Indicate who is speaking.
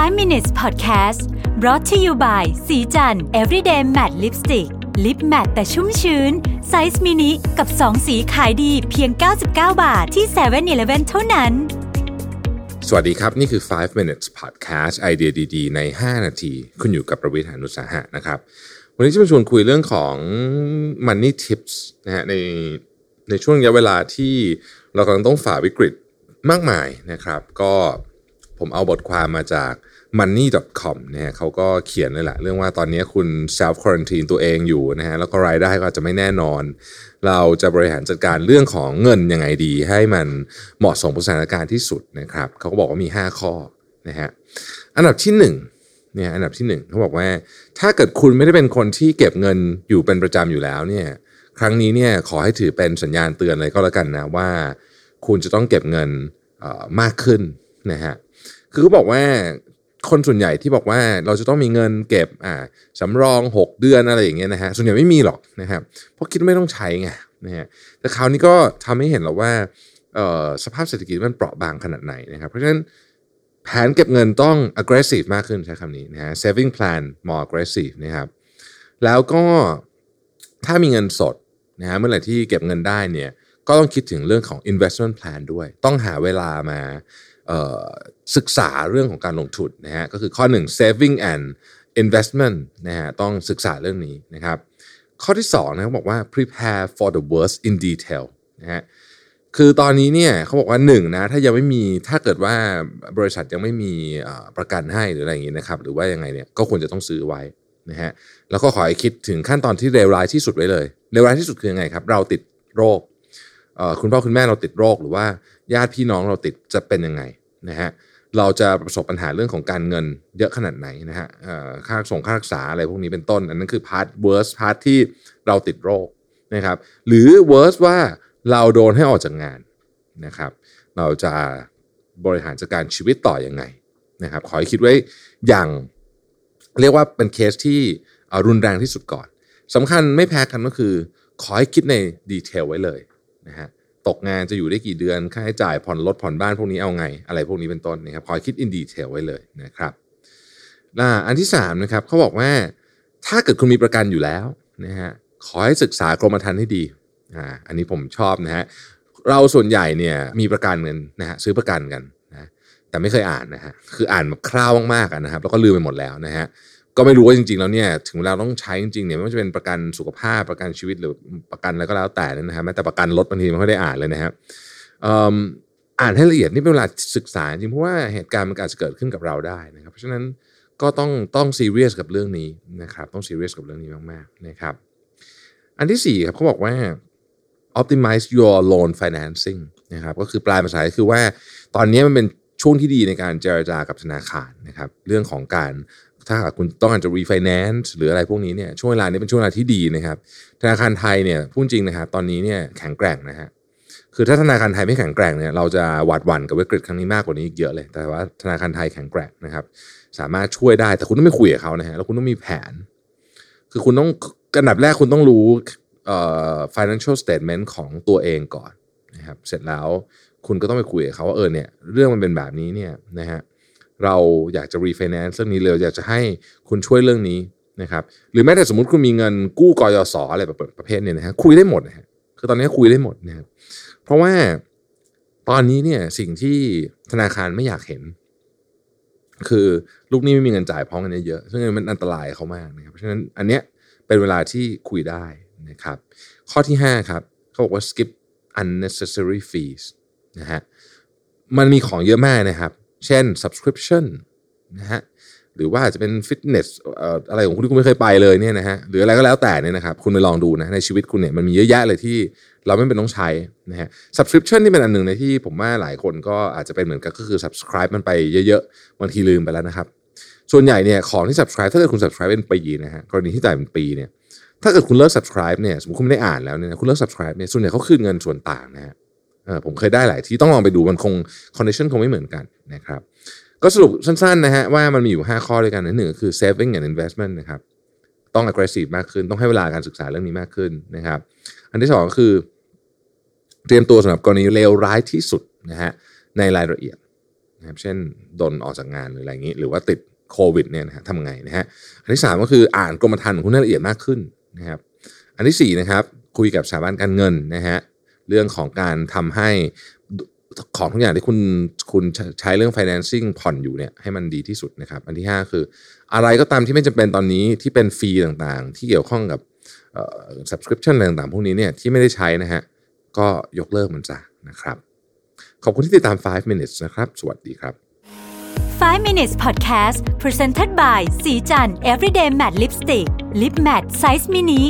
Speaker 1: 5 minutes podcast brought to you by ศรีจันทร์ everyday matte lipstick ลิป matte แต่ชุ่มชื้น ไซส์มินิกับ 2 สีขายดีเพียง 99 บาทที่7-Eleven เท่านั้น
Speaker 2: สวัสดีครับ นี่คือ 5 minutes podcast ไอเดียดีๆ ใน 5 นาที คุณอยู่กับประวิทยานุสาหะนะครับ วันนี้จะมาชวนคุยเรื่องของ money tips นะฮะในในช่วงระยะเวลาที่เรากำลังต้องฝ่าวิกฤตมากมายนะครับ ก็ ผมเอาบทความมาจาก money.com นะฮะเขาก็เขียนเลยแหละเรื่องว่าตอนนี้คุณ self quarantine ตัวเองอยู่นะฮะแล้วก็รายได้ก็จจะไม่แน่นอน เราจะบริหารจัดการเรื่องของเงินยังไงดี ให้มันเหมาะสมกับสถานการณ์ที่สุดนะครับเขาก็บอกว่ามี 5 ข้อนะฮะอันดับที่1เนี่ยอันดับที่1เขาบอกว่า ถ้าเกิดคุณไม่ได้เป็นคนที่เก็บเงินอยู่เป็นประจำอยู่แล้วเนี่ยครั้งนี้เนี่ยขอให้ถือเป็นสัญญาณเตือนเลยก็แล้วกันนะว่า คุณจะต้องเก็บเงินมากขึ้นนะฮะ คือเขาบอกว่าคนส่วนใหญ่ที่บอกว่าเราจะต้องมีเงินเก็บอ่าสำรอง 6 เดือนอะไรอย่างเงี้ยนะฮะส่วนใหญ่ไม่มีหรอกนะครับเพราะคิดไม่ต้องใช้ไงนะฮะแต่คราวนี้ก็ทำให้เห็นแล้วว่าสภาพเศรษฐกิจมันเปราะบางขนาดไหนนะครับเพราะฉะนั้นแผนเก็บเงินต้อง aggressive มากขึ้นใช้คำนี้นะฮะ saving plan more aggressive นะครับแล้วก็ถ้ามีเงินสดนะฮะเมื่อไหร่ที่เก็บเงินได้เนี่ย ก็ต้องคิดถึงเรื่องของ investment plan ด้วย ต้องหาเวลามาศึกษาเรื่องของการลงทุนนะฮะก็คือข้อ 1 saving and investment นะฮะต้องศึกษาเรื่องนี้นะครับ ข้อที่2นะเขาบอกว่า prepare for the worst in detail นะฮะคือตอนนี้เนี่ยเขาบอกว่า1นะถ้ายังไม่มีถ้าเกิดว่าบริษัทยังไม่มีประกันให้หรืออะไรอย่างนี้นะครับ หรือว่ายังไงเนี่ยก็ควรจะต้องซื้อไว้นะฮะแล้วก็ขอให้คิดถึงขั้นตอนที่เลวร้ายที่สุดไว้เลยเลวร้ายที่สุดคือยังไงครับ เราติดโรค คุณพ่อคุณแม่เราติดโรคหรือว่าญาติพี่น้องเราติดจะเป็นยังไงนะฮะเราจะประสบปัญหาเรื่องของการเงินเยอะขนาดไหนนะฮะค่าส่งค่ารักษาอะไรพวกนี้เป็นต้น อันนั้นคือ part worst part ที่เราติดโรคนะครับหรือ worst ว่าเราโดนให้ออกจากงานนะครับเราจะบริหารจัดการชีวิตต่ออยังไงนะครับขอให้คิดไว้อย่างเรียกว่าเป็นเคสที่รุนแรงที่สุดก่อนสำคัญไม่แพ้กันก็คือ ขอให้คิดใน detail ไว้เลย นะฮะตกงานจะอยู่ได้กี่เดือนค่าใช้จ่ายผ่อนรถผ่อนบ้านพวกนี้เอาไง อะไรพวกนี้เป็นต้นนะครับคอยคิด in detail ไว้เลยนะครับอันที่3นะครับเขาบอกว่าถ้าเกิดคุณมีประกันอยู่แล้วนะฮะขอให้ศึกษากรมธรรม์ให้ดีอ่าอันนี้ผมชอบนะฮะเราส่วนใหญ่เนี่ยมีประกันเงินนะฮะซื้อประกันกันนะแต่ไม่เคยอ่านนะฮะคืออ่านแบบคร่าวมากๆนะครับแล้วก็ลืมไปหมดแล้วนะฮะ ก็ไม่รู้ว่าจริงๆแล้วเนี่ยถึงเวลาต้องใช้จริงๆเนี่ยไม่ว่าจะเป็นประกันสุขภาพประกันชีวิตหรือประกันอะไรก็แล้วแต่นะฮะแม้แต่ประกันรถบางทีมันไม่ได้อ่านเลยนะครับอ่านให้ละเอียดนี่เป็นเวลาศึกษาจริงเพราะว่าเหตุการณ์มันอาจจะเกิดขึ้นกับเราได้นะครับเพราะฉะนั้นก็ต้องต้องซีเรียสกับเรื่องนี้นะครับต้องซีเรียสกับเรื่องนี้มากๆนะครับอันที่4ครับเขาบอกว่า optimize your loan financing นะครับก็คือปลายภาษาคือว่าตอนนี้มันเป็นช่วงที่ดีในการเจรจากับธนาคารนะครับเรื่องของการ ถ้าหากคุณต้องการจะรีไฟแนนซ์หรืออะไรพวกนี้เนี่ยช่วงเวลานี้เป็นช่วงเวลาที่ดีนะครับธนาคารไทยเนี่ยพูดจริงนะครับตอนนี้เนี่ยแข็งแกร่งนะฮะคือถ้าธนาคารไทยไม่แข็งแกร่งเนี่ยเราจะหวาดหวั่นกับวิกฤตครั้งนี้มากกว่านี้อีกเยอะเลย แต่ว่าธนาคารไทยแข็งแกร่งนะครับ สามารถช่วยได้แต่คุณต้องไม่คุยกับเขานะฮะแล้วคุณต้องมีแผน คือคุณต้องอันดับแรกคุณต้องรู้เอ่อ financial statement ของตัวเองก่อนนะครับ เสร็จแล้วคุณก็ต้องไปคุยกับเขาว่าเออเนี่ยเรื่องมันเป็นแบบนี้เนี่ยนะฮะเเราอยากจะรีไฟแนนซ์เรื่องนี้เลยอยากจะให้คุณช่วยเรื่องนี้นะครับหรือแม้แต่สมมติคุณมีเงินกู้กยศอะไรแบบประเภทเนี้นะฮะคุยได้หมดนะฮะคือตอนนี้คุยได้หมดนะครับเพราะว่าตอนนี้เนี่ยสิ่งที่ธนาคารไม่อยากเห็น คือลูกนี้ไม่มีเงินจ่ายพร้อมกันเยอะซึ่งมันอันตรายเขามากนะครับเพราะฉะนั้นอันเนี้ยเป็นเวลาที่คุยได้นะครับ ข้อที่ 5 ครับเขาบอกว่า skip unnecessary fees นะฮะมันมีของเยอะมากนะครับ เช่น subscription นะฮะหรือว่าจะเป็นฟิตเนสอะไรของคุณที่คุณไม่เคยไปเลยเนี่ยนะฮะหรืออะไรก็แล้วแต่เนี่ยนะครับคุณไปลองดูนะในชีวิตคุณเนี่ยมันมีเยอะแยะเลยที่เราไม่เป็นต้องใช้นะฮะ subscription นี่เป็นอันหนึ่งในที่ผมว่าหลายคนก็อาจจะเป็นเหมือนกันก็คือ subscribe มันไปเยอะๆบางทีลืมไปแล้วนะครับ ส่วนใหญ่เนี่ยของที่ subscribe ถ้าเกิดคุณ subscribe เป็นปีนะฮะกรณีที่จ่ายเป็นปีเนี่ยถ้าเกิดคุณเลิก subscribe เนี่ยสมมติคุณไม่ได้อ่านแล้วเนี่ยคุณเลิก subscribe เนี่ยส่วนใหญ่เขาคืนเงินส่วนต่างนะฮะ ผมเคยได้หลายที่ต้องลองไปดูมันคง condition คงไม่เหมือนกันนะครับก็สรุปสั้นๆนะฮะว่ามันมีอยู่ 5 ข้อด้วยกันหนึ่งคือ saving and investment นะครับต้อง aggressive มากขึ้น ต้องให้เวลาการศึกษาเรื่องนี้มากขึ้นนะครับ อันที่สองคือ เตรียมตัวสำหรับกรณีเลวร้ายที่สุดนะฮะในรายละเอียดนะครับเช่นโดนออกจากงานหรืออะไรอย่างนี้ หรือว่าติดโควิดเนี่ยนะฮะทำไงนะฮะอันที่ 3 ก็คืออ่านกรมธรรม์ของคุณให้ละเอียดมากขึ้นนะครับ อันที่4นะครับคุยกับสถาบันการเงินนะฮะ เรื่องของการทำให้ของทุกอย่างที่คุณคุณใช้เรื่อง financing ผ่อนอยู่เนี่ยให้มันดีที่สุดนะครับ อันที่ 5 คือ อะไรก็ตามที่ไม่จำเป็นตอนนี้ที่เป็นฟรีต่างๆ ที่เกี่ยวข้องกับ subscription อะไรต่างๆ พวกนี้เนี่ยที่ไม่ได้ใช้นะฮะก็ยกเลิกมันซะนะครับ ขอบคุณที่ติดตาม 5 minutes นะครับ สวัสดีครับ
Speaker 1: 5 minutes podcast presented by สีจัน everyday matte lipstick lip matte size mini